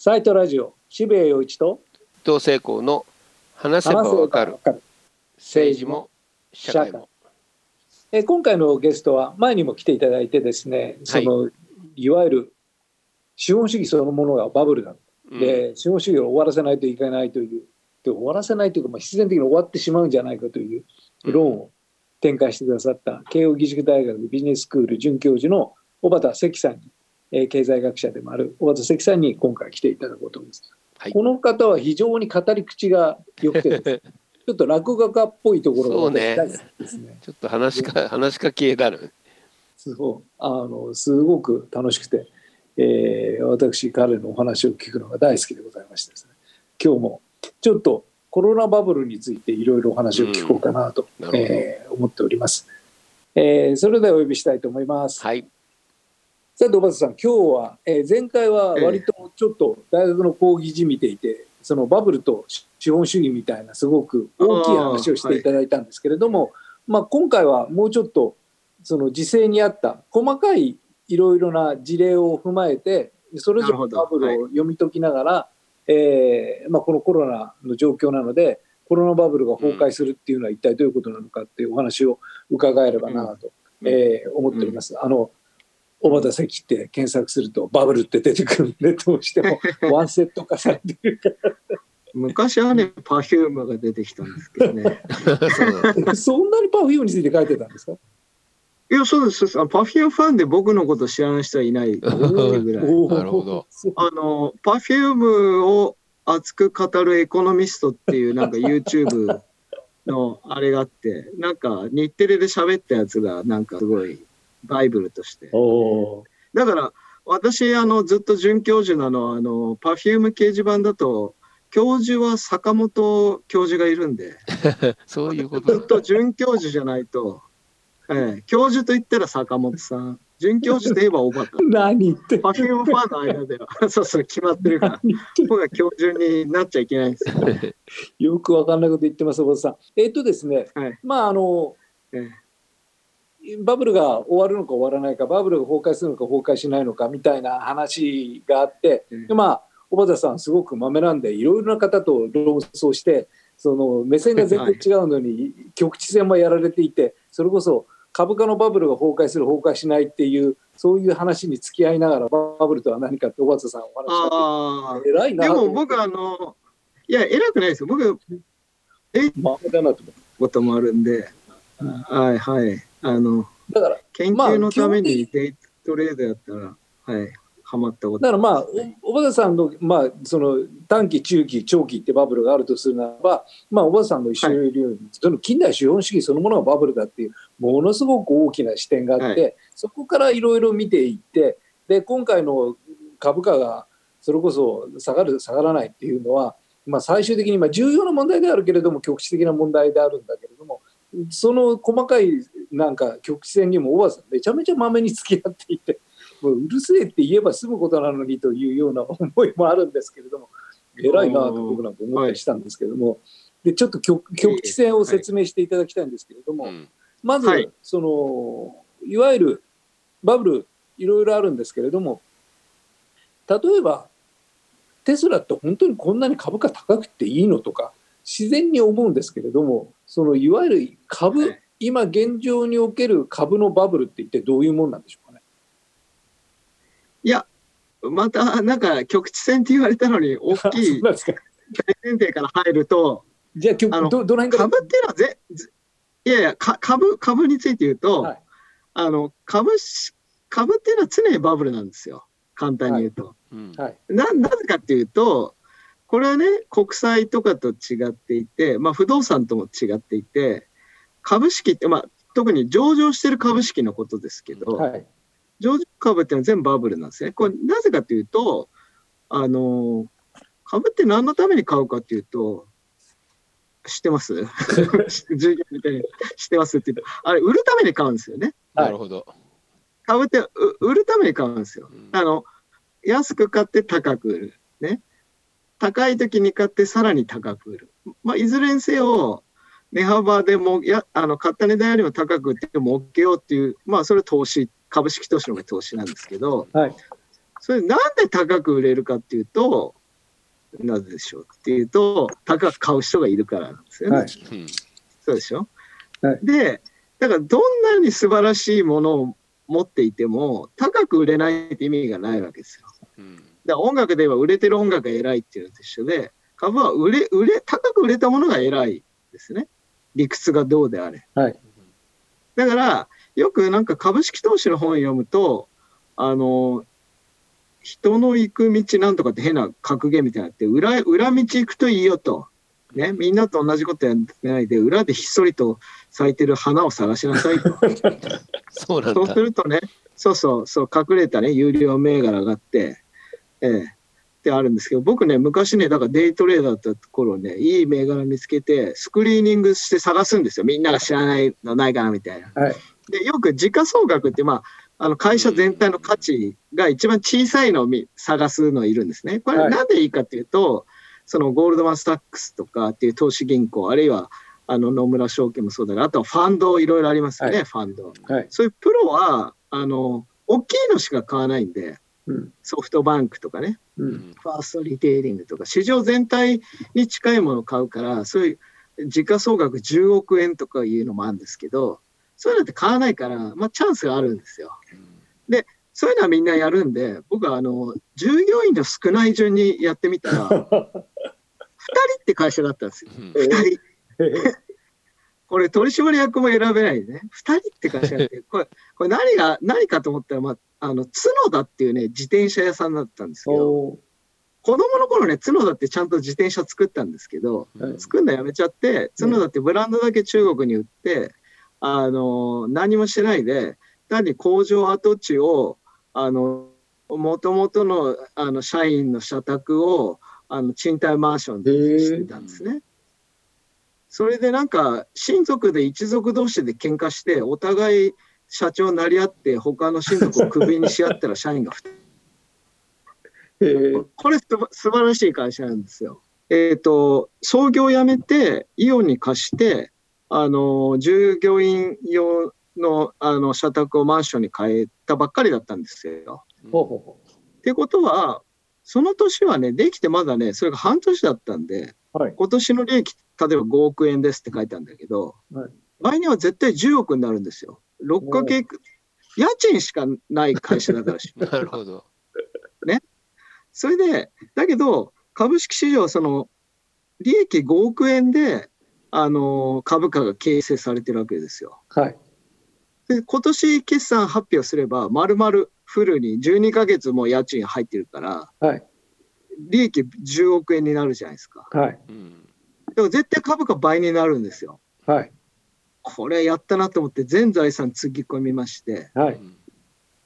サイトラジオ渋谷陽一と同性校の話せばわかる。政治も社会も。え今回のゲストは前にも来ていただいてですね、そのいわゆる資本主義そのものがバブルだ、で資本主義を終わらせないといけないというで終わらせないというか、まあ、必然的に終わってしまうんじゃないかという論を展開してくださった慶應義塾大学ビジネススクール准教授の小畑関さんに、えー、経済学者でもある小畑関さんに今回来ていただこうと思います。はい、この方は非常に語り口が良くて ちょっと落語家っぽいところがですね。ちょっと話か話か系だる。そうあのすごく楽しくて、えー、私彼のお話を聞くのが大好きでございましてですね。今日もちょっとコロナバブルについていろいろお話を聞こうかなと、うん、えー、思っております。えー、それではお呼びしたいと思います。はい。さあ、土端さん、今日は、えー、前回は割とちょっと大学の講義じみていて、そのバブルと資本主義みたいなすごく大きい話をしていただいたんですけれども、はい、まあ、今回はもうちょっとその時勢に合った細かいいろいろな事例を踏まえてそれぞれのバブルを読み解きながら、はい、えー、まあ、このコロナの状況なのでコロナバブルが崩壊するっていうのは一体どういうことなのかっていうお話を伺えればなと、うん、えー、思っております。あの小幡績って検索するとバブルって出てくるんでどうしても ワンセット化されてるから昔はねパフュームが出てきたんですけどね そんなにパフュームについて書いてたんですか？いや、そうです。パフュームファンで僕のこと知らない人はいないぐらい。なるほど。あの、パフュームを熱く語るエコノミストっていうなんか YouTube のあれがあって、なんか日テレで喋ったやつがなんかすごいバイブルとして。だから私あのずっと准教授なのはあのパフューム掲示板だと教授は坂本教授がいるんで。そういうこと。ずっと准教授じゃないと、ええ、教授と言ったら坂本さん。准教授といえば小幡 何言ってパフュームファンの間では。そうそう決まってるから。僕は教授になっちゃいけないんですよ。よくわかんないこと言ってます小畑さん。えっとですね、はい、まああの、ええバブルが終わるのか終わらないかバブルが崩壊するのか崩壊しないのかみたいな話があって、うん、まあ小畑さんすごくまめなんでいろいろな方と論争してその目線が全然違うのに局地戦もやられていてそれこそ株価のバブルが崩壊する崩壊しないっていうそういう話に付き合いながらバブルとは何かって小畑さんお話し偉いなでも僕あのいや偉くないですよ。僕えまあだなと思うこともあるんで、はいはいあの、だから、研究のためにデイトレードやったら、はい、はまったこと。だからまあ、小畑さんの、まあ、その短期、中期、長期ってバブルがあるとするならば、まあ、小畑さんの一緒にいるように、はい、その近代資本主義そのものがバブルだっていう、ものすごく大きな視点があって、はい、そこからいろいろ見ていって、で、今回の株価がそれこそ下がる、下がらないっていうのは、まあ、最終的にまあ重要な問題であるけれども、局地的な問題であるんだけれども、その細かいなんか局地戦にも小畑さんめちゃめちゃまめに付き合っていて もううるせえって言えば済むことなのにというような思いもあるんですけれども 偉いなと僕なんか思ったりしたんですけれども、はい、でちょっと局局地戦を説明していただきたいんですけれども、はい、まず、はい、そのいわゆるバブルいろいろあるんですけれども例えばテスラって本当にこんなに株価高くていいのとか自然に思うんですけれどもそのいわゆる株、今現状における株のバブルって一体どういうもんなんでしょうかね？いや、またなんか局地戦って言われたのに 大きい大前提から入ると、じゃああのどどの辺株っていうのはぜいやいや株株について言うと、はい、あの株株っていうのは常にバブルなんですよ。簡単に言うと。はい、ななぜかっていうとこれはね国債とかと違っていて、まあ、不動産とも違っていて株式って、まあ、特に上場してる株式のことですけど、はい、上場株っていうのは全部バブルなんですね。これなぜかというと、あの、株って何のために買うかっていうと、知ってます？従業みたいに知ってますって言うと、あれ、売るために買うんですよね。なるほど。株って売るために買うんですよ。うん、あの、安く買って高く売る。ね。高い時に買ってさらに高く売る。まあ、いずれにせよ、値幅でもやあの買った値段よりも高く売っても OK よっていう、まあ、それ投資、株式投資の投資なんですけど、はい、それなんで高く売れるかっていうと、なぜでしょうっていうと、高く買う人がいるからなんですよね。はい、そうでしょ、はい、で、だからどんなに素晴らしいものを持っていても、高く売れないって意味がないわけですよ。うん、ら音楽で言えば売れてる音楽が偉いっていうのと一緒で、株は売れ、売れ、高く売れたものが偉いですね。理屈がどうであれ。はい、だから、よくなんか株式投資の本読むと、あの、人の行く道なんとかって変な格言みたいなって、裏、裏道行くといいよと。ね、みんなと同じことやってないで、裏でひっそりと咲いてる花を探しなさいと。そうそうするとね、そうそう、そう隠れたね、有料銘柄があって、ええってあるんですけど、僕ね、昔ね、だからデイトレーダーだった頃ね、いい銘柄見つけて、スクリーニングして探すんですよ。みんなが知らないのないかなみたいな。はい、で、よく時価総額って、まあ、あの会社全体の価値が一番小さいのを探すのいるんですね。これなんでいいかっていうと、はい、そのゴールドマン・スタックスとかっていう投資銀行、あるいはあの野村証券もそうだが、あとはファンドいろいろありますよね、はい、ファンド、はい。そういうプロは、あの、大きいのしか買わないんで、うん、ソフトバンクとかね、うん、ファーストリテイリングとか、市場全体に近いものを買うから、そういう時価総額10億円とかいうのもあるんですけど、そういうのって買わないから、まあ、チャンスがあるんですよ。で、そういうのはみんなやるんで、僕はあの従業員の少ない順にやってみたら、2人って会社だったんですよ。2人。これ取締役も選べないね。2人って会社で、これ、これ何が、何かと思ったら、まあ、あの、角田っていうね、自転車屋さんだったんですけど、子供の頃ね、角田ってちゃんと自転車作ったんですけど、作るのやめちゃって、角田ってブランドだけ中国に売って、あの、何もしないで、単に工場跡地を、あの、もともとのあの社員の社宅をあの賃貸マンションでしてたんですね。それでなんか親族で一族同士で喧嘩してお互い社長なり合って他の親族をクビにし合ったら社員が これ素晴らしい会社なんですよ。えっ、ー、と創業をやめてイオンに貸してあの、従業員用のあの社宅をマンションに変えたばっかりだったんですよ。ほうほうほうってことは、その年はね、できてまだね、それが半年だったんで、はい、今年の利益、例えば5億円ですって書いたんだけど、はい、来年は絶対10億になるんですよ。6か月、家賃しかない会社だからし。なるほど。ね。それで、だけど、株式市場はその、利益5億円であの株価が形成されてるわけですよ。はい、で今年決算発表すれば、まるまるフルに12か月も家賃入ってるから、はい、利益10億円になるじゃないですか。はい、でも絶対株価倍になるんですよ。はい、これやったなと思って全財産つぎ込みまして、はい、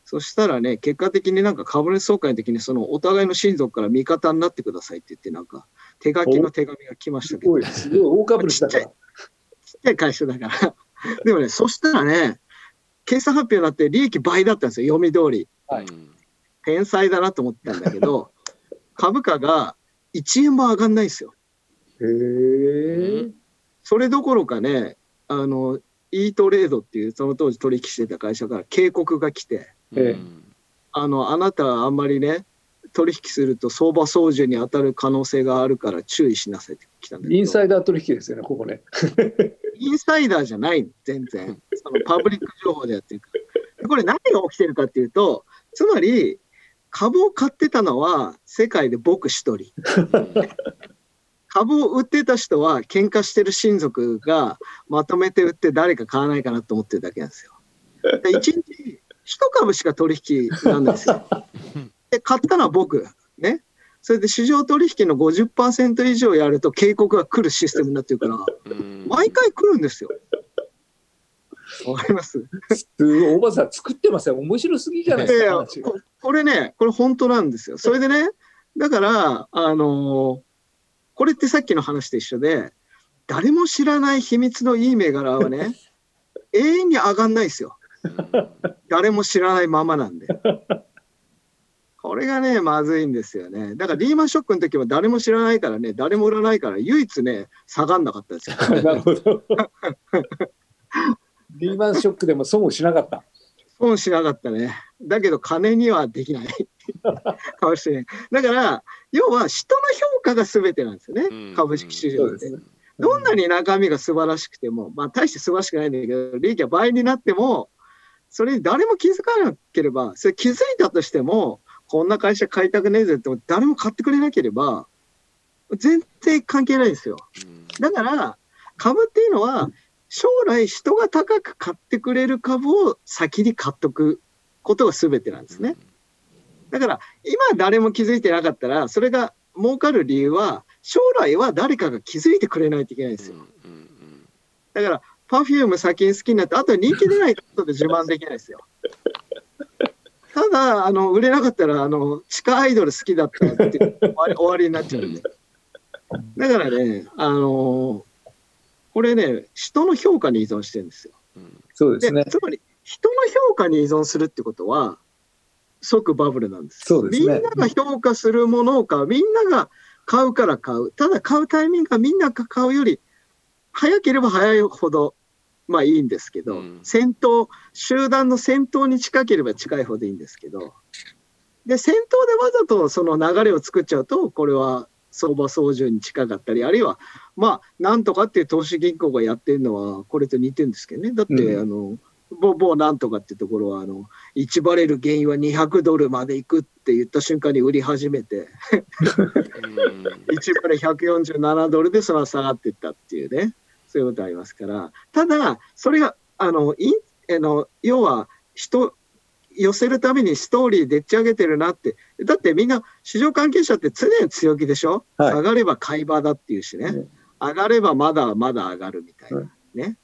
そしたらね、結果的になんか株主総会の時にそのお互いの親族から味方になってくださいって言って、なんか手書きの手紙が来ましたけど。すごい、大株主だから。ちっちゃい会社だから。でもね、そしたらね、決算発表になって利益倍だったんですよ、読み通り。はい、天才だなと思ったんだけど、株価が1円も上がんないですよ。へえ。それどころかね、あの、E トレードっていうその当時取引してた会社から警告が来て、あの、あなたはあんまりね、取引すると相場操縦に当たる可能性があるから注意しなさいって来たんだインサイダー取引ですよね、ここね。インサイダーじゃない、全然。そのパブリック情報でやってるから。これ何が起きてるかっていうと、つまり、株を買ってたのは世界で僕一人。株を売ってた人は喧嘩してる親族がまとめて売って誰か買わないかなと思ってるだけなんですよ。1 日1株しか取引なんですよ。で、買ったのは僕。ね。それで市場取引の50%以上やると警告が来るシステムになってるから、毎回来るんですよ。わかります？すごい、おばさん作ってますよ。面白すぎじゃないですか。ここれね、これ本当なんですよ。それでね、だから、あのー、これってさっきの話と一緒で、誰も知らない秘密のいい銘柄はね、永遠に上がんないですよ。誰も知らないままなんで。これがね、まずいんですよね。だからリーマンショックの時は誰も知らないからね、誰も売らないから、唯一ね、下がんなかったですよ。なるほど。リーマンショックでも損をしなかった。損しなかったね。だけど金にはできない。株式だから、要は人の評価が全てなんですよね、株式市場って。どんなに中身が素晴らしくても、まあ、大して素晴らしくないんだけど、利益が倍になっても、それに誰も気づかなければ、それ気づいたとしても、こんな会社買いたくねえぜって誰も買ってくれなければ、全然関係ないですよ。だから、株っていうのは、将来人が高く買ってくれる株を先に買っとくことが全てなんですね。だから、今誰も気づいてなかったら、それが儲かる理由は、将来は誰かが気づいてくれないといけないんですよ。だから、パフューム先に好きになって、あとは人気出ないことで自慢できないですよ。ただ、あの、売れなかったら、あの、地下アイドル好きだったって終わり終わりになっちゃうんで。だからね、あのこれね、人の評価に依存してるんですよ。そうですね。つまり、人の評価に依存するってことは、即バブルなんです。そうですね。みんなが評価するものを買う。みんなが買うから買う。ただ買うタイミングがみんなが買うより早ければ早いほどまあいいんですけど、うん、先頭、集団の先頭に近ければ近いほどいいんですけど、で、先頭でわざとその流れを作っちゃうと、これは相場操縦に近かったり、あるいは、まあ、なんとかっていう投資銀行がやってるのは、これと似てるんですけどね。だって、うん、あの、某某なんとかっていうところは、あの、1バレル原因は200ドルまでいくって言った瞬間に売り始めて。1バレル147ドルでその下がっていったっていうね。そういうことありますから、ただ、それが、あの、いあの要は、人、寄せるためにストーリーでっち上げてるなって。だってみんな市場関係者って常に強気でしょ、はい、下がれば買い場だっていうしね、うん、上がればまだまだ上がるみたいなね、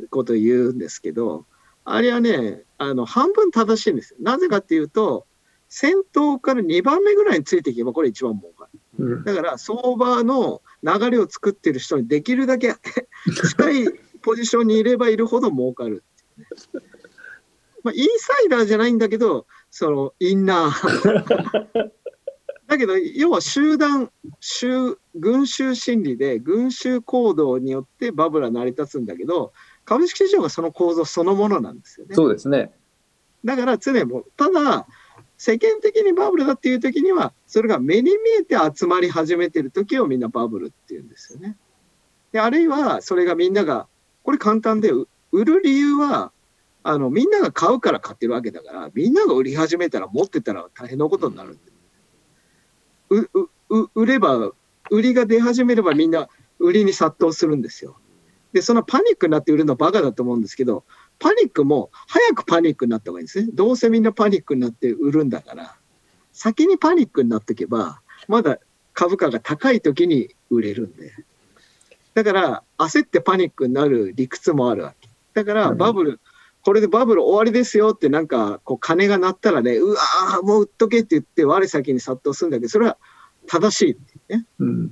うん、こと言うんですけど、あれはね、あの、半分正しいんですよ。なぜかっていうと、先頭から2番目ぐらいについていけばこれ一番儲かる。うん、だから相場の流れを作ってる人にできるだけ 近いポジションにいればいるほど儲かるね。まあ、インサイダーじゃないんだけど、そのインナー。だけど、要は集団、集、群衆心理で、群衆行動によってバブルは成り立つんだけど、株式市場がその構造そのものなんですよね。そうですね。だから常にも、ただ、世間的にバブルだっていう時には、それが目に見えて集まり始めてる時をみんなバブルっていうんですよね。で、あるいはそれがみんなが、これ簡単で、売る理由は、あの、みんなが買うから買ってるわけだから、みんなが売り始めたら持ってたら大変なことになる。う、う、売れば、売りが出始めればみんな売りに殺到するんですよ。で、そのパニックになって売るのバカだと思うんですけど、パニックも早くパニックになった方がいいんですね。どうせみんなパニックになって売るんだから、先にパニックになっておけば、まだ株価が高い時に売れるんで。だから、焦ってパニックになる理屈もあるわけ。だから、バブル、うん、これでバブル終わりですよってなんか、こう、金が鳴ったらね、うわー、もう売っとけって言って、我先に殺到するんだけど、それは正しいね。うん、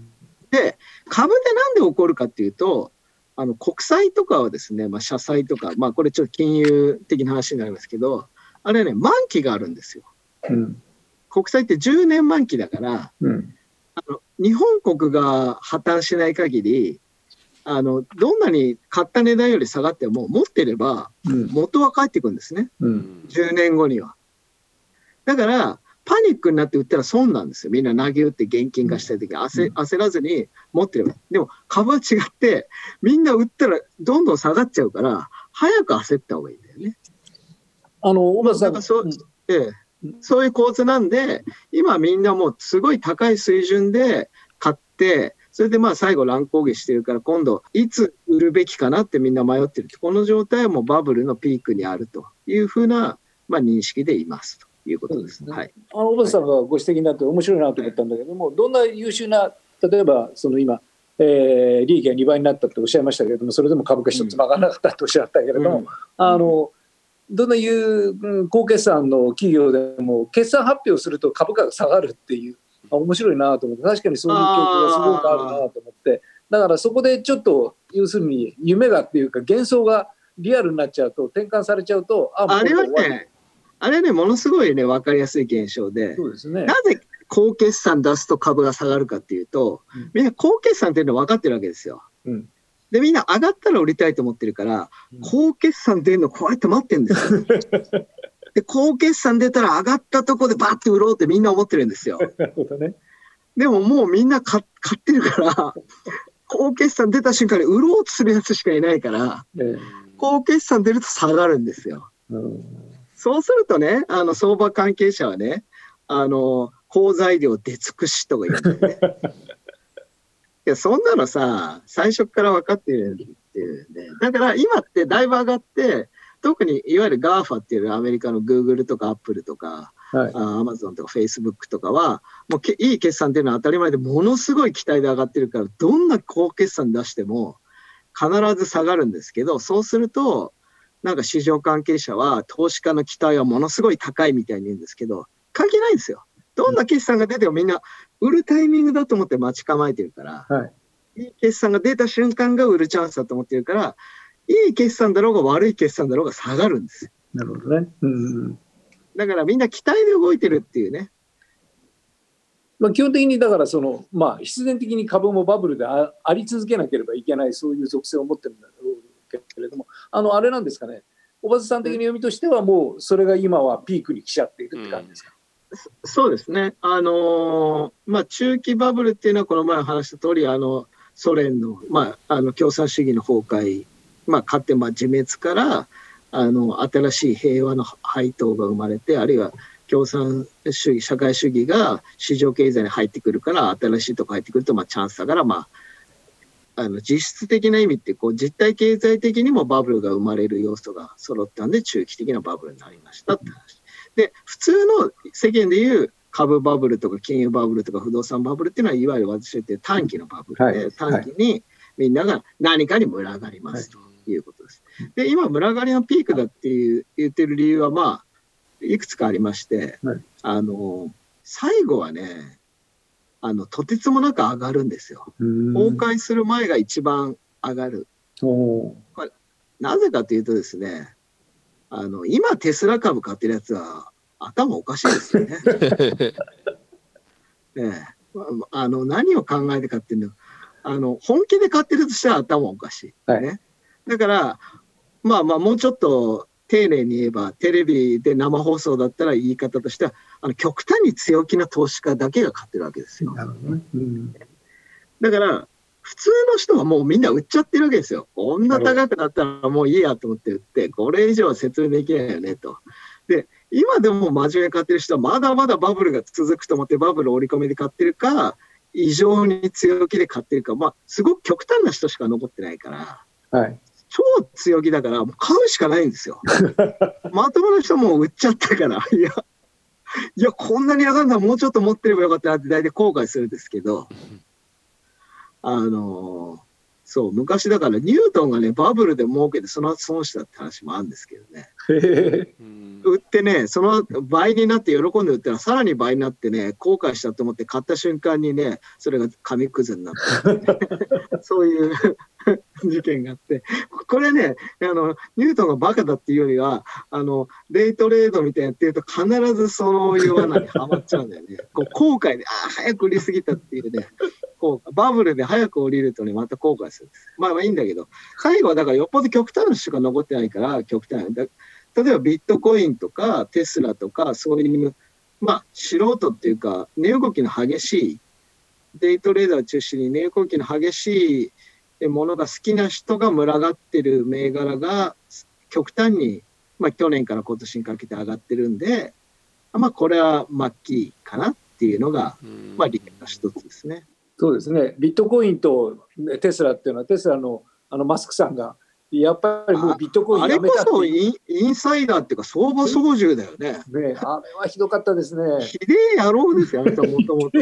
で、株でなんで起こるかっていうと、あの国債とかはですね、まあ、社債とか、まあ、これちょっと金融的な話になりますけど、あれね、満期があるんですよ。うん、国債って10年満期だから、うん、あの日本国が破綻しない限り、あのどんなに買った値段より下がっても持ってれば元は返ってくるんですね、うん、10年後には。だからパニックになって売ったら損なんですよ。みんな投げ打って現金化したい時焦焦らずに持ってれば。でも株は違って、みんな売ったらどんどん下がっちゃうから、早く焦った方がいいんだよね。あの、小松さん。そう、ええ、そういう構図なんで、今みんなもうすごい高い水準で買って、それでまあ最後乱高下してるから、今度いつ売るべきかなってみんな迷ってる。この状態はもうバブルのピークにあるというふうな、まあ、認識でいますと。いうことです。ね。はい、あの小畑さんがご指摘になって面白いなと思ったんだけども、どんな優秀な例えばその今、えー、利益が2倍になったっておっしゃいましたけれどもそれでも株価一つ曲がらなかったとおっしゃったけれども、うん、あのどんないう高決算の企業でも決算発表すると株価が下がるっていう面白いなと思って確かにそういう傾向がすごくあるなと思ってだからそこでちょっと要するに夢がっていうか幻想がリアルになっちゃうと転換されちゃうとああれはねあれね、ものすごいね、分かりやすい現象で、そうですね、なぜ高決算出すと株が下がるかっていうと、うん、みんな高決算っていうのは分かってるわけですよ。うん、で、みんな上がったら売りたいと思ってるから、うん、高決算出るのこうやって待ってるんですよ。で、高決算出たら上がったとこでバッて売ろうってみんな思ってるんですよ。ね。でももうみんな買ってるから、高決算出た瞬間に売ろうとするやつしかいないから、高決算出ると下がるんですよ。うん、そうするとね、あの相場関係者はね、あの、好材料出尽くしとか言うんだよね。いや、そんなのさ、最初から分かってるっていうね。だから今ってだいぶ上がって、特にいわゆる GAFA っていうアメリカの Google とか Apple とか、はい、Amazon とか Facebook とかは、もうけいい決算っていうのは当たり前でものすごい期待で上がってるから、どんな高決算出しても必ず下がるんですけど、そうすると、なんか市場関係者は投資家の期待はものすごい高いみたいに言うんですけど、関係ないんですよ。どんな決算が出てもみんな売るタイミングだと思って待ち構えてるから、はい、いい決算が出た瞬間が売るチャンスだと思ってるから、いい決算だろうが悪い決算だろうが下がるんですよ。なるほどね。うん、だからみんな期待で動いてるっていうね。まあ、基本的にだからその、まあ、必然的に株もバブルであり続けなければいけないそういう属性を持ってるんだけれどもあのあれなんですかね。おばさん的に読みとしてはもうそれが今はピークに来ちゃっているって感じですか、そうですね。あの、まあ、中期バブルっていうのは、この前話した通り、あの、ソ連の、まあ、あの、共産主義の崩壊、まあ、かって、まあ、自滅から、あの、新しい平和の配当が生まれて、あるいは、共産主義、社会主義が市場経済に入ってくるから、新しいとこ入ってくると、まあ、チャンスだから、まあ、あの実質的な意味ってこう実体経済的にもバブルが生まれる要素が揃ったんで中期的なバブルになりましたって話。で、普通の世間でいう株バブルとか金融バブルとか不動産バブルっていうのは、いわゆる私言って短期のバブル。で、はい、短期にみんなが何かに群がりますということです。で、今、群がりのピークだっていう言ってる理由は、まあ、いくつかありまして、はい、あの、最後はね、あの、とてつもなく上がるんですよ。崩壊する前が一番上がる。これなぜかというとですね、あの、今テスラ株買ってるやつは頭おかしいですよね。ねあの、何を考えて買ってるの？あの、本気で買ってるとしたら頭おかしい。はい、ね。だから、まあまあ、もうちょっと丁寧に言えば、テレビで生放送だったら言い方としては、あの極端に強気な投資家だけが買ってるわけですよ。なるほどね。うん、だから、普通の人はもうみんな売っちゃってるわけですよ。こんな高くなったらもういいやと思って売って、これ以上は説明できないよねと。で、今でも真面目に買ってる人はまだまだバブルが続くと思ってバブル折り込みで買ってるか、異常に強気で買ってるか、まあ、すごく極端な人しか残ってないから、はい、超強気だから、もう買うしかないんですよ。まともな人も売っちゃったから、いや、いや、こんなに上がるのはもうちょっと持ってればよかったなって大体後悔するんですけど、あのそう、昔だからニュートンがね、バブルで儲けてその後損したって話もあるんですけどね。売ってね、その倍になって喜んで売ったらさらに倍になってね、後悔したと思って買った瞬間にね、それが紙くずになった、ね、そういう 事件があって、これね、あの、ニュートンがバカだっていうよりは、あの、デイトレードみたいにやってると必ずそういう罠にはまっちゃうんだよね。こう後悔で、ああ、早く売りすぎたっていうね、こうバブルで早く降りるとね、また後悔するんです。まあまあいいんだけど、最後はだからよっぽど極端な人が残ってないから、極端例えばビットコインとかテスラとか、そういう、まあ素人っていうか、値動きの激しい、デイトレーダーを中心に値動きの激しいものが好きな人が群がってる銘柄が極端に、まあ、去年から今年にかけて上がってるんで、まあ、これはマッキーかなっていうのが、まあ、理由の一つですね。そうですね。ビットコインとテスラっていうのは、テスラのあのマスクさんが、やっぱりもうビットコインやめたあれこそインサイダーっていうか、相場操縦だよね。ねあれはひどかったですね。ひでえ野郎ですよ、あなたもともと。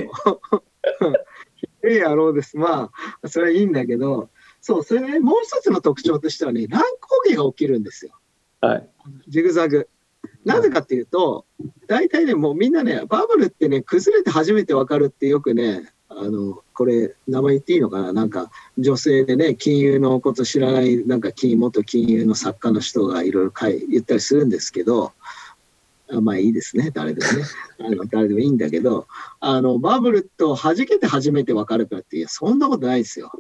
ええ野郎です。まあ、それはいいんだけど、そう、それね、もう一つの特徴としてはね、乱高下が起きるんですよ。はい。ジグザグ。なぜかっていうと、大体ね、もうみんなね、バブルってね、崩れて初めてわかるってよくね、あの、これ、名前言っていいのかな？なんか、女性でね、金融のこと知らない、なんか金、元金融の作家の人がいろいろ言ったりするんですけど、あまあいいですね、誰でもね。あの誰でもいいんだけど、あの、バブルと弾けて初めて分かるからっていう、そんなことないですよ。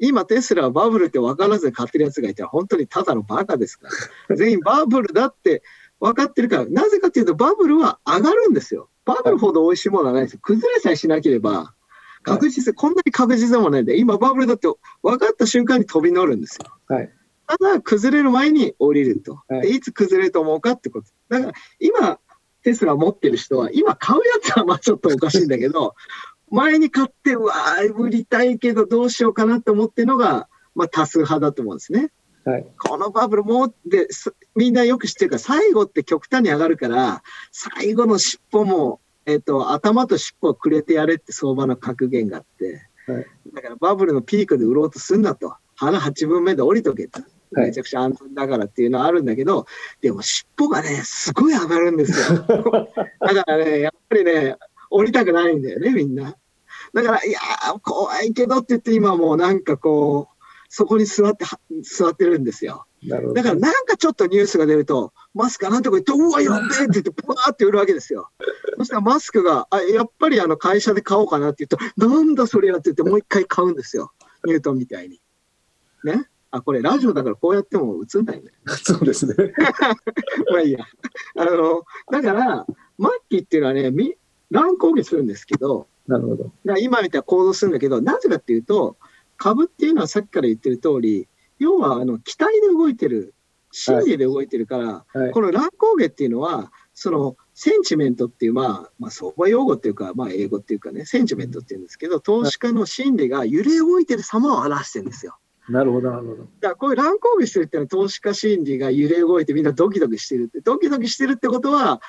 今テスラはバブルって分からず買ってるやつがいたら本当にただのバカですから。全員バブルだって分かってるから、なぜかというとバブルは上がるんですよ。バブルほど美味しいものはないです。崩れさえしなければ、確実、はい、こんなに確実でもないんで、今バブルだって分かった瞬間に飛び乗るんですよ。はい、ただ、崩れる前に降りると。はい、いつ崩れると思うかってこと。だから、今、テスラ持ってる人は、今買うやつはまあちょっとおかしいんだけど、前に買って、うわー、売りたいけどどうしようかなって思ってるのが、まあ多数派だと思うんですね。はい、このバブルもでみんなよく知ってるから最後って極端に上がるから最後の尻尾も、えっと、頭と尻尾をくれてやれって相場の格言があって、はい、だからバブルのピークで売ろうとすんなと腹8分目で降りとけと。めちゃくちゃ安全だからっていうのはあるんだけど、でも尻尾がね、すごい上がるんですよ。だからね、やっぱりね、降りたくないんだよね、みんな。だから、いや怖いけどって言って今もうなんかこう、そこに座って、座ってるんですよ。だからなんかちょっとニュースが出ると、マスクなんとか言って、うわ、やべえって言って、ブワーって売るわけですよ。そしたらマスクが、あやっぱりあの会社で買おうかなって言うと、なんだそれやって言ってもう一回買うんですよ。ニュートンみたいに。ね？あ、これラジオだからこうやっても映んないね。そうですね。まあいいや。あの、だから、末期っていうのはね、み乱高下するんですけど、なるほど。今みたいな行動するんだけど、なぜかっていうと、株っていうのはさっきから言ってる通り、要はあの期待で動いてる、心理で動いてるから、はいはい、この乱高下っていうのは、そのセンチメントっていう、まあ、まあ、相場用語っていうか、まあ、英語っていうかね、センチメントっていうんですけど、投資家の心理が揺れ動いてる様を表してるんですよ。なるほど、なるほど。だからこういう乱高下してるっていうのは、投資家心理が揺れ動いてみんなドキドキしてるって、ドキドキしてるってことは、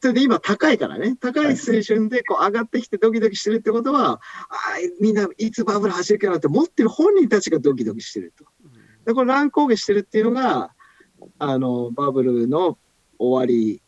それで今高いからね、高い水準でこう上がってきてドキドキしてるってことは、あみんないつバブル走るかなって持ってる本人たちがドキドキしてると。でこれ乱高下してるっていうのが、あのバブルの終わり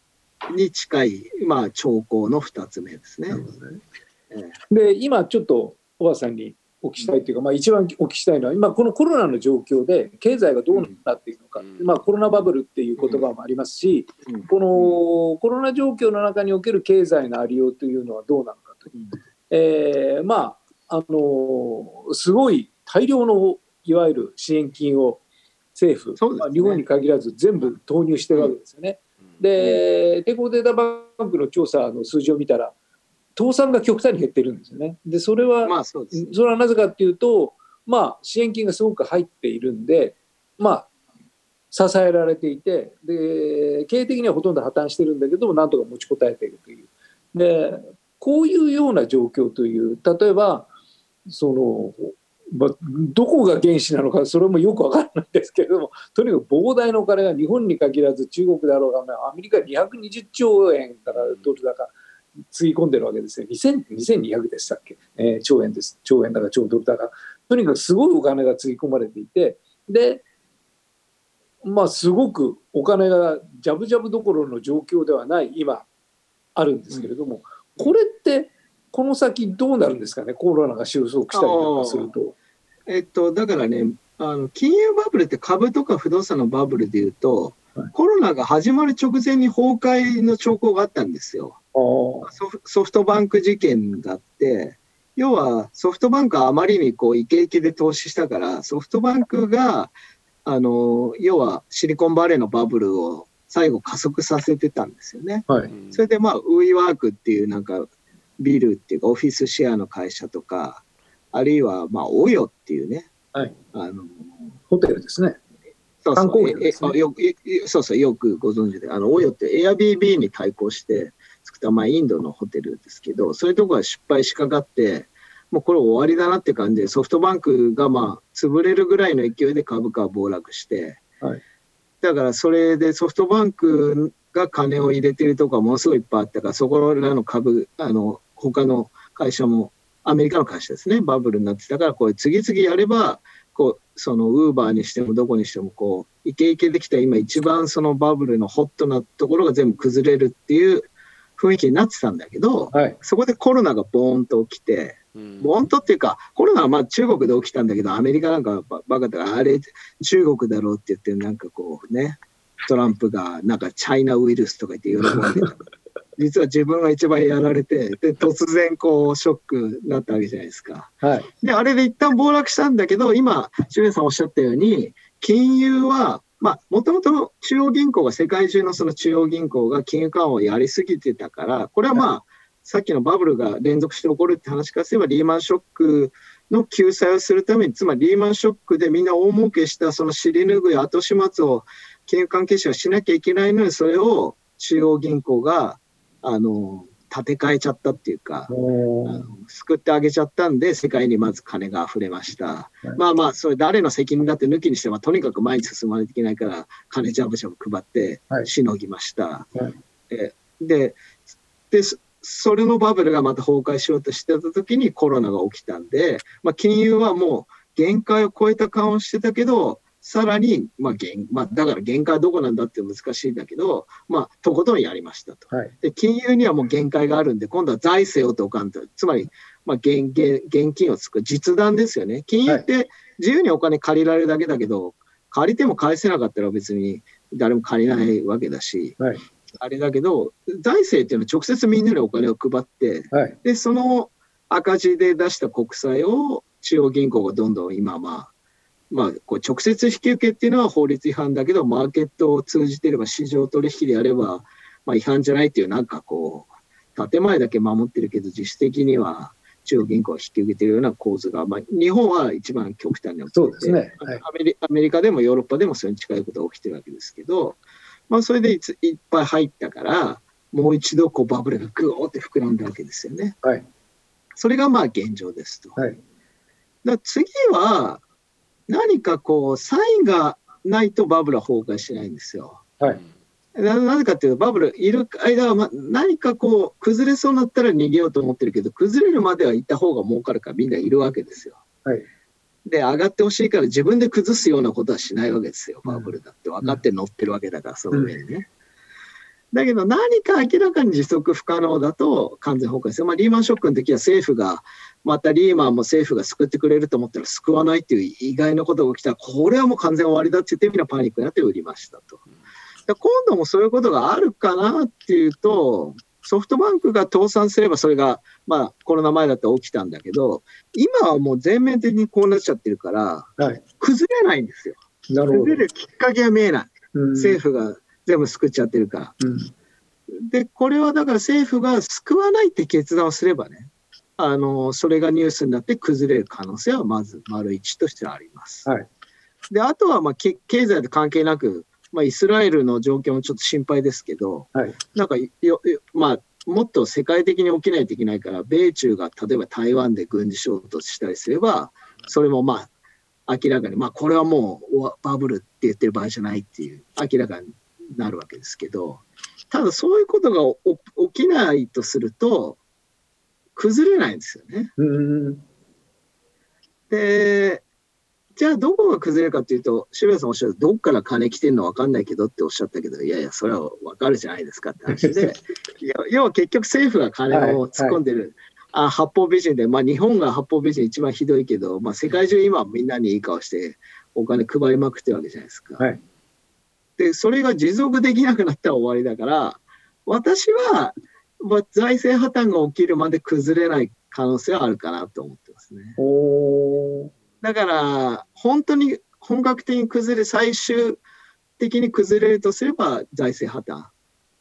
に近い、まあ、兆候の2つ目ですね。ね。で今ちょっと小川さんにお聞きしたいというか、まあ、一番お聞きしたいのは今このコロナの状況で経済がどうなっていくのか、まあ、コロナバブルっていう言葉もありますし、このコロナ状況の中における経済のありようというのはどうなのかと。えー、まああのすごい大量のいわゆる支援金を政府、ね、まあ、日本に限らず全部投入してるわけですよね。で、帝国データバンクの調査の数字を見たら倒産が極端に減ってるんですよね。でそれは、まあそそれはなぜかっていうと、まあ、支援金がすごく入っているんで、まあ、支えられていてで経営的にはほとんど破綻してるんだけどもなんとか持ちこたえているという。でこういうような状況という例えばその、まあ、どこが原資なのかそれもよく分からないんですけれどもとにかく膨大なお金が日本に限らず中国だろうがアメリカ220兆円からドル高。つぎ込んでるわけですよ。2200でしたっけ、えー、兆円です。兆円だか兆ドルだか。とにかくすごいお金がつぎ込まれていて、で、まあすごくお金がジャブジャブどころの状況ではない今あるんですけれども、うん、これってこの先どうなるんですかね？コロナが収束したりとかすると。えっと、だからねあの金融バブルって株とか不動産のバブルでいうと、はい、コロナが始まる直前に崩壊の兆候があったんですよ。ソフトバンク事件があって、要はソフトバンクはあまりにこうイケイケで投資したから、ソフトバンクが、あの、要はシリコンバレーのバブルを最後加速させてたんですよね。はい、それでまあ、ウィーワークっていうなんかビルっていうかオフィスシェアの会社とか、あるいはまあ、オヨっていうね、はい、あのホテルですね。そうそう、そうそうよくご存知で、あのオヨって Airbnb に対抗して、作った、まあ、インドのホテルですけど、そういうところが失敗しかかって、もうこれ終わりだなって感じで、ソフトバンクがまあ潰れるぐらいの勢いで株価は暴落して、はい、だからそれでソフトバンクが金を入れてるとこはものすごいいっぱいあったから、そこらの株、あの他の会社も、アメリカの会社ですね、バブルになってたから、これ次々やれば、こうそのウーバーにしてもどこにしてもこうイケイケできた今一番そのバブルのホットなところが全部崩れるっていう雰囲気になってたんだけど、はい、そこでコロナがボーンと起きて、ボーンとっていうか、コロナはまあ中国で起きたんだけど、アメリカなんかバカだから、あれ中国だろうって言って、なんかこうね、トランプがなんかチャイナウイルスとか言って喜んでた。実は自分が一番やられて、で、突然こう、ショックになったわけじゃないですか。はい。で、あれで一旦暴落したんだけど、今、周平さんおっしゃったように、金融はまあ、もともと中央銀行が、世界中のその中央銀行が金融緩和をやりすぎてたから、これはまあ、さっきのバブルが連続して起こるって話からすれば、リーマンショックの救済をするために、つまりリーマンショックでみんな大儲けしたその尻拭い後始末を金融関係者はしなきゃいけないのに、それを中央銀行が、あの、立て替えちゃったっていうか、救ってあげちゃったんで、世界にまず金が溢れました。はい、まあまあ、それ誰の責任だって抜きにしては、とにかく前に進まないといけないから、金ジャブジャブ配ってしのぎました。はいはい、えでで、それのバブルがまた崩壊しようとしてた時にコロナが起きたんで、まあ、金融はもう限界を超えた顔をしてたけど、さらに、まあ限まあ、だから限界はどこなんだって難しいんだけど、まあ、とことんやりましたと、はい、で。金融にはもう限界があるんで、今度は財政をとかんと、つまり、まあ現、現現金をつく実弾ですよね。金融って自由にお金借りられるだけだけど、借りても返せなかったら別に誰も借りないわけだし、はい、あれだけど、財政っていうのは直接みんなにお金を配って、はい、で、その赤字で出した国債を中央銀行がどんどん今まあ、まあ、こう直接引き受けっていうのは法律違反だけど、マーケットを通じていれば、市場取引であれば、まあ、違反じゃないっていう、なんかこう、建前だけ守ってるけど、実質的には中央銀行が引き受けているような構図が、まあ、日本は一番極端に起きてそうですね、はい、アメリアメリカでもヨーロッパでもそれに近いことが起きてるわけですけど、まあ、それでいついっぱい入ったから、もう一度こうバブルがぐーって膨らんだわけですよね。はい、それがまあ現状ですと。はい、だ次は、何かこう、サインがないとバブルは崩壊しないんですよ。はい。なぜかっていうと、バブルいる間は、ま、何かこう、崩れそうになったら逃げようと思ってるけど、崩れるまでは行った方が儲かるからみんないるわけですよ。はい。で、上がってほしいから自分で崩すようなことはしないわけですよ、バブルだって。分かって乗ってるわけだから、その上にね。だけど何か明らかに持続不可能だと完全崩壊ですよ。まあ、リーマンショックの時は政府がまたリーマンも政府が救ってくれると思ったら救わないっていう意外なことが起きたら、これはもう完全終わりだって言ってみんなパニックになって売りましたと。今度もそういうことがあるかなっていうと、ソフトバンクが倒産すればそれが、まあコロナ前だったら起きたんだけど、今はもう全面的にこうなっちゃってるから、はい、崩れないんですよ。なるほど崩れるきっかけは見えない。政府が全部救っちゃってるから。うん、で、これはだから政府が救わないって決断をすればね、あの、それがニュースになって崩れる可能性はまず丸一としてあります。はい。で、あとは、まあ、経済と関係なく、まあ、イスラエルの状況もちょっと心配ですけど、はい、なんかよ、まあ、もっと世界的に起きないといけないから、米中が例えば台湾で軍事衝突したりすれば、それもまあ、明らかに、まあ、これはもうバブルって言ってる場合じゃないっていう、明らかになるわけですけど、ただそういうことが起きないとすると、崩れないんですよね。で、じゃあどこが崩れるかっていうと、渋谷さんおっしゃるどっから金来てんの分かんないけどっておっしゃったけど、いやいや、それは分かるじゃないですかって話で、要は結局政府が金を突っ込んでる。はいはいあ八方美人で、まあ、日本が八方美人一番ひどいけど、まあ、世界中今みんなにいい顔してお金配りまくってるわけじゃないですか。はい、でそれが持続できなくなったら終わりだから私はまあ、財政破綻が起きるまで崩れない可能性はあるかなと思ってますね。だから、本当に本格的に崩れ、最終的に崩れるとすれば財政破綻。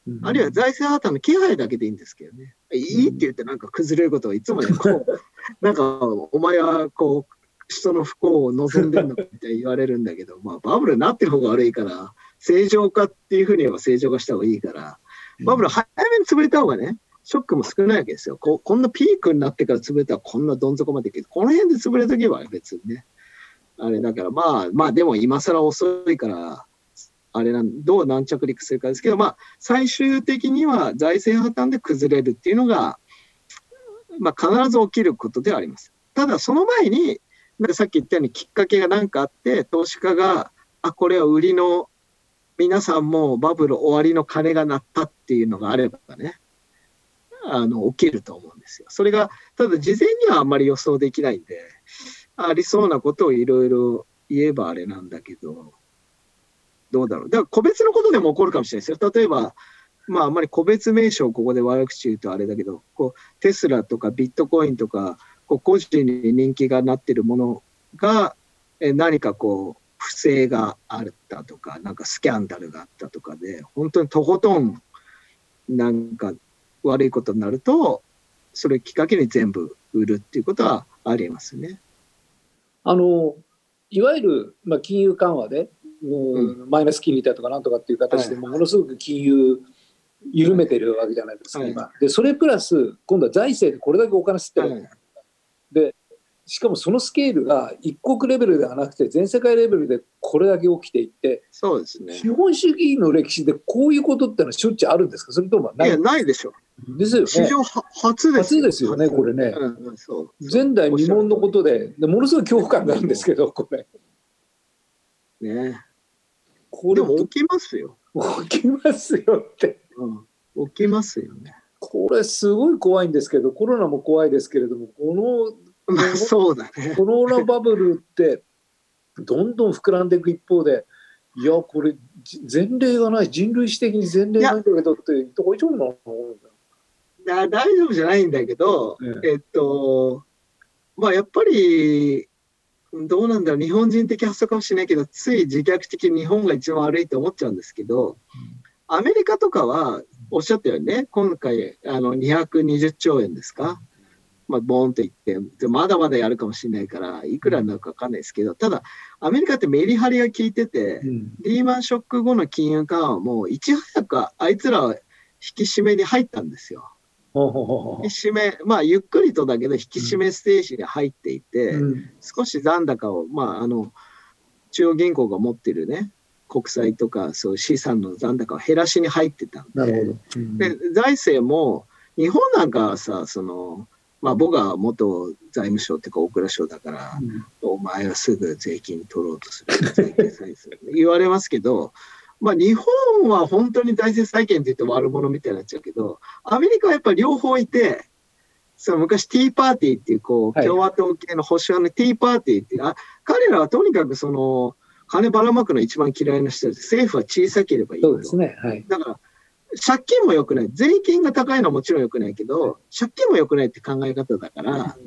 うん、あるいは財政破綻の気配だけでいいんですけどね。いいって言ってなんか崩れることをいつもね、こう、なんかお前はこう、人の不幸を望んでるのかみたいに言われるんだけど、まあバブルになってる方が悪いから、正常化っていうふうに言えば正常化した方がいいから、バブル早めに潰れた方がね、ショックも少ないわけですよ。ここんなピークになってから潰れたらこんなどん底までいけど、この辺で潰れとけば別にね。あれだからまあ、まあでも今更遅いから、あれなん、どう軟着陸するかですけど、まあ最終的には財政破綻で崩れるっていうのが、まあ必ず起きることではあります。ただその前に、なんかさっき言ったようにきっかけが何かあって、投資家が、あ、これは売りの皆さんもバブル終わりの鐘が鳴ったっていうのがあればね、あの、起きると思うんですよ。それが、ただ事前にはあんまり予想できないんで、ありそうなことをいろいろ言えばあれなんだけど、どうだろう。だから個別のことでも起こるかもしれないですよ。例えば、まあ、あんまり個別名称をここで悪口言うとあれだけど、こう、テスラとかビットコインとか、こう個人に人気がなってるものが、え何かこう、不正があったとか、なんかスキャンダルがあったとかで、本当にとことんなんか悪いことになると、それきっかけに全部売るっていうことはありますね。あのいわゆる、まあ、金融緩和で、うん、マイナス金利だとかなんとかっていう形でものすごく金融緩めてるわけじゃないですか、はい、今。でそれプラス今度は財政でこれだけお金吸ってる、はい、でしかもそのスケールが一国レベルではなくて全世界レベルでこれだけ起きていてそうですね。資本主義の歴史でこういうことってのはしょっちゅうあるんですか？それともないいやないでしょですよね。史上初です初ですよねこれね、うん、そう。前代未聞のことででものすごい恐怖感があるんですけどこれ。ね。これも起きますよ。起きますよって、うん、起きますよね。これすごい怖いんですけどコロナも怖いですけれどもこのまあ、そうだね。コロナバブルってどんどん膨らんでいく一方で、いや、これ、前例がない、人類史的に前例ないんだけどって大丈夫なの大丈夫じゃないんだけど、えっと、まあやっぱり、どうなんだろう、日本人的発想かもしれないけど、つい自虐的に日本が一番悪いと思っちゃうんですけど、アメリカとかは、おっしゃったようにね、今回、あの220兆円ですか、まあ、ボーンといって、まだまだやるかもしれないから、いくらになるか分かんないですけど、ただ、アメリカってメリハリが効いてて、うん、リーマンショック後の金融緩和も、いち早くあいつらは引き締めに入ったんですよ。引き締め、まあ、ゆっくりとだけど、引き締めステージに入っていて、うん、少し残高を、まあ、あの、中央銀行が持ってるね、国債とか、そういう資産の残高を減らしに入ってたんで、うん、で財政も、日本なんかはさ、その、まあ、僕は元財務省っていうか大蔵省だから、うん、お前はすぐ税金取ろうとする、税金再生 言われますけど、まあ、日本は本当に財政再建って言って悪者みたいになっちゃうけど、アメリカはやっぱり両方いて、その昔ティーパーティーっていうこう、共和党系の保守派のティーパーティーっていう、あ彼らはとにかくその、金ばらまくの一番嫌いな人で政府は小さければいいそうですね。はい。だから、借金も良くない。税金が高いのはもちろん良くないけど、借金も良くないって考え方だから、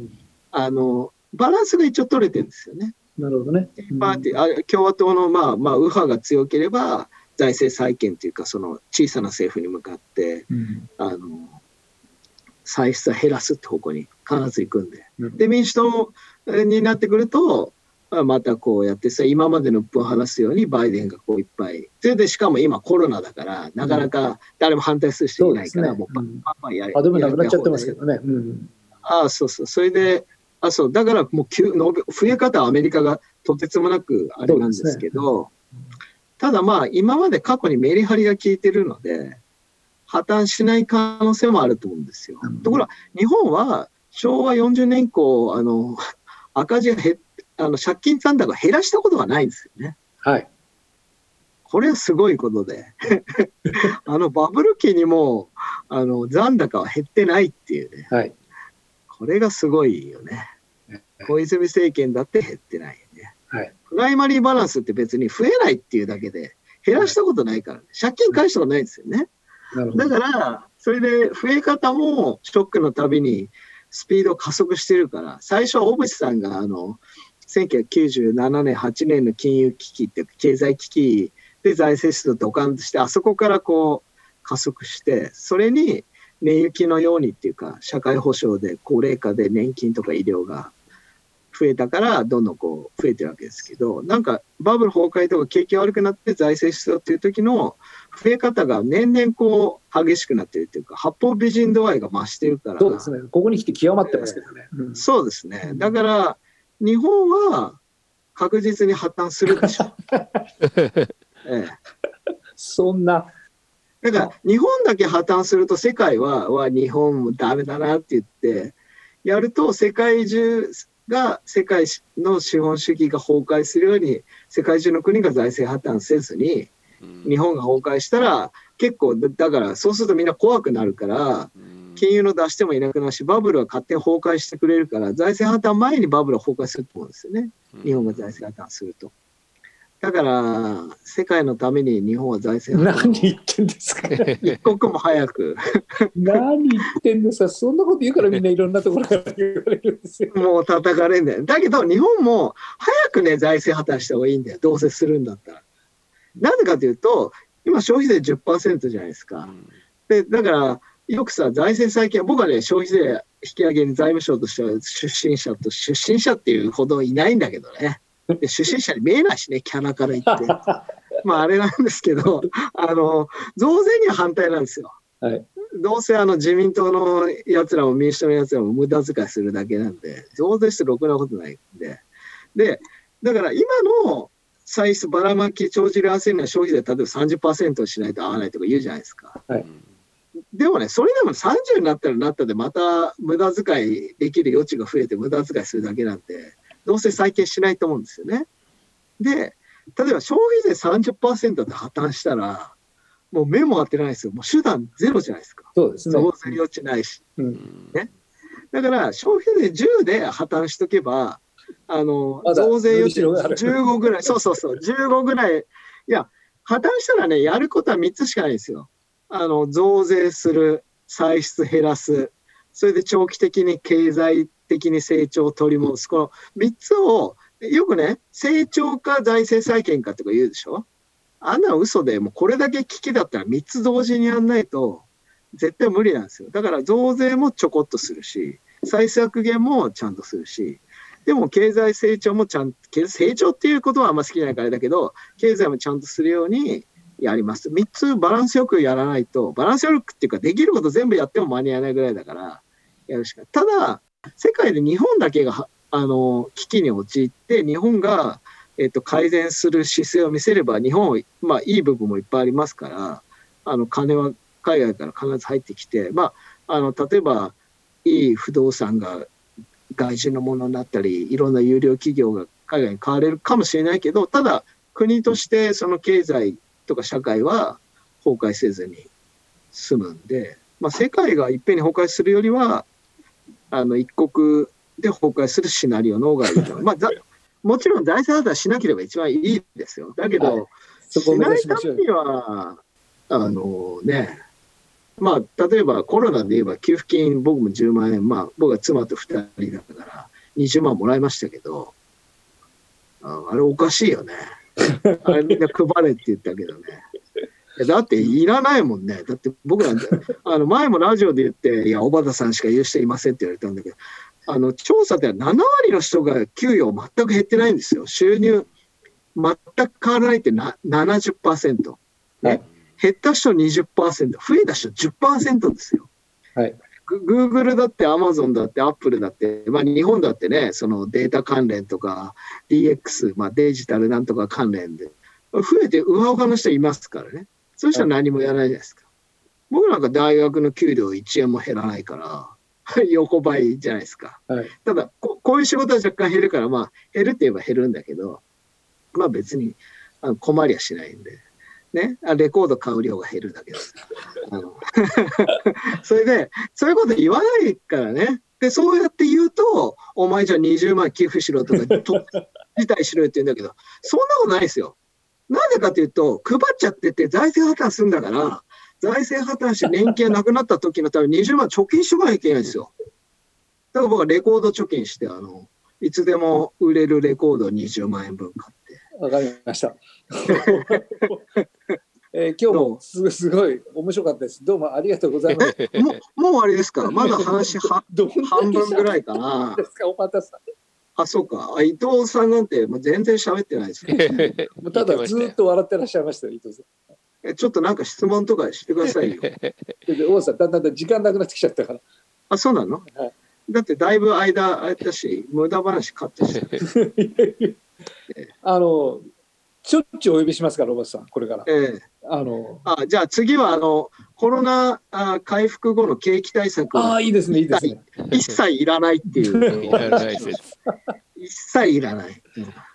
あの、バランスが一応取れてるんですよね。なるほどね。パーティー、あ共和党の、まあ、まあ、右派が強ければ、財政再建というか、その小さな政府に向かって、うん、あの、歳出は減らすって方向に必ず行くんで。うん、で、民主党になってくると、またこうやってさ、今までの分話すようにバイデンがこういっぱい。それでしかも今コロナだから、なかなか誰も反対する人いないから、もうパンパンやり。あ、でもなくなっちゃってますけどね。うん、ああ、そうそう。それで、あ、そう。だからもう急の増え方はアメリカがとてつもなくあれなんですけど、ね、ただまあ今まで過去にメリハリが効いてるので、破綻しない可能性もあると思うんですよ。ところが日本は昭和40年以降、あの、赤字が減って、あの借金残高を減らしたことがないんですよね。はい。これはすごいことで あのバブル期にもあの残高は減ってないっていうね、はい、これがすごいよね。小泉政権だって減ってないよね、はい。プライマリーバランスって別に増えないっていうだけで減らしたことないからね、借金返したことないんですよね。だから、それで増え方もショックのたびにスピード加速してるから、最初は小渕さんがあの1997年、8年の金融危機って経済危機で財政出動ドカンとして、あそこからこう加速して、それに値行きのようにっていうか、社会保障で高齢化で年金とか医療が増えたから、どんどんこう増えてるわけですけど、なんかバブル崩壊とか景気悪くなって財政出動っていう時の増え方が年々こう激しくなってるっていうか、八方美人度合いが増してるから。そうですね。ここに来て極まってますけどね。うん、そうですね。だから、日本は確実に破綻するでしょう。ええ、そんな。だから日本だけ破綻すると世界は、は日本もダメだなって言って、やると世界中が世界の資本主義が崩壊するように世界中の国が財政破綻せずに日本が崩壊したら結構だからそうするとみんな怖くなるから金融の出してもいなくなるし、バブルは勝手に崩壊してくれるから、財政破綻前にバブルは崩壊すると思うんですよね。日本が財政破綻すると。だから、世界のために日本は財政何言ってんですか一刻も早く。何言ってんですかそんなこと言うからみんないろんなところから言われるんですよ。もう叩かれるんだよ。だけど日本も早くね、財政破綻した方がいいんだよ。どうせするんだったら。なぜかというと、今消費税10%じゃないですか。で、だから、よくさ、財政再建、僕はね、消費税引き上げに財務省としては出身者と、出身者っていうほどいないんだけどね。で出身者に見えないしね、キャラから言って。まあ、あれなんですけど、あの、増税には反対なんですよ。はい、どうせあの自民党のやつらも民主党のやつらも無駄遣いするだけなんで、増税してろくなことないんで。で、だから今の歳出ばらまき帳尻合わせるのは消費税例えば30%しないと合わないとか言うじゃないですか。はい、でもね、それでも30になったらなったでまた無駄遣いできる余地が増えて無駄遣いするだけなんで、どうせ再建しないと思うんですよね。で、例えば消費税30%で破綻したら、もう目も当てないですよ。もう手段ゼロじゃないですか。そうですね。増税余地ないし。うん、ね。だから消費税10で破綻しとけば、あの、増税余地15ぐらい、そうそうそう、15ぐらい。いや、破綻したらね、やることは3つしかないですよ。あの、増税する、歳出減らす、それで長期的に経済的に成長を取り戻す。この3つを、よくね、成長か財政再建かとか言うでしょ？あんな嘘で、もうこれだけ危機だったら3つ同時にやんないと、絶対無理なんですよ。だから増税もちょこっとするし、再削減もちゃんとするし、でも経済成長もちゃんと、成長っていうことはあんま好きじゃないからだけど、経済もちゃんとするようにやります。3つバランスよくやらないと、バランスよくっていうか、できること全部やっても間に合わないぐらいだから、やるしかただ、世界で日本だけがあの危機に陥って、日本が、えっと、改善する姿勢を見せれば、日本、まあ、いい部分もいっぱいありますから、あの金は海外から必ず入ってきて、まあ、あの例えば、いい不動産が外人のものになったり、いろんな有料企業が海外に買われるかもしれないけど、ただ、国としてその経済とか社会は崩壊せずに済むんで、まあ、世界がいっぺんに崩壊するよりは、あの一国で崩壊するシナリオの方がいいと。まあ、もちろん財政破綻しなければ一番いいですよ。だけど、はい、しないためには、あのね、まあ、例えばコロナで言えば給付金、僕も10万円、まあ、僕は妻と2人だから、20万もらいましたけど、ああれおかしいよね。あれみんな配れって言ったけどね。だっていらないもんね。だって僕ら、あの前もラジオで言って、いや、小畑さんしか言う人いませんって言われたんだけど、あの調査では7割の人が給与全く減ってないんですよ。収入全く変わらないってな70%。ね。減った人20%、増えた人10%ですよ。はい。グーグルだってアマゾンだってアップルだって、まあ、日本だってね、そのデータ関連とか DX、まあ、デジタルなんとか関連で、増えてうわうわの人いますからね。そうしたら何もやらないじゃないですか。僕なんか大学の給料1円も減らないから、横ばいじゃないですか。はい、ただこ、こういう仕事は若干減るから、まあ、減るって言えば減るんだけど、まあ別にあの困りはしないんで。ね、レコード買う量が減るだけです。それで、そういうこと言わないからね。で、そうやって言うと、お前じゃあ20万寄付しろとか、と 辞退しろって言うんだけど、そんなことないですよ。なぜかというと、配っちゃってて財政破綻するんだから、財政破綻して年金がなくなった時のために20万貯金しとかなきゃいけないんですよ。だから僕はレコード貯金して、あの、いつでも売れるレコード20万円分買って。わかりました。えー、今日もすすごい面白かったです。どうもありがとうございます。もうもう終わりですか？まだ話は 半分ぐらいかな。ですか、お待た？せ。あ、そうか。伊藤さんなんてもう全然喋ってないです、ね。ただずっと笑ってらっしゃいました伊藤さん。えちょっとなんか質問とかしてくださいよ。大さん、だんだん時間なくなってきちゃったから。あ、そうなの、はい、だってだいぶ間あったし、無駄話買ってしあの、しょっちゅうお呼びしますから、ロバスさん、これから。ええ。あのあじゃあ次はあのコロナあ回復後の景気対策あいいですねいいですね。一切いらないっていう。一切いらない、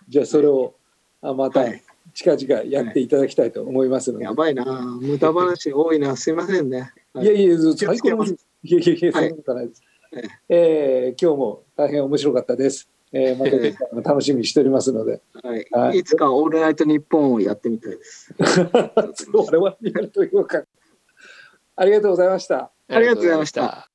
じゃあそれをあまた近々やっていただきたいと思いますので、はい、やばいな。無駄話多いな。すいませんね、はい、いやいや最高のいやいやいやそんなことないです、はい、えー、今日も大変面白かったですえー、また楽しみにしておりますので、はい、はい、いつかオールナイトニッポンをやってみたいです。我々にやるというか。ありがとうございました。ありがとうございました。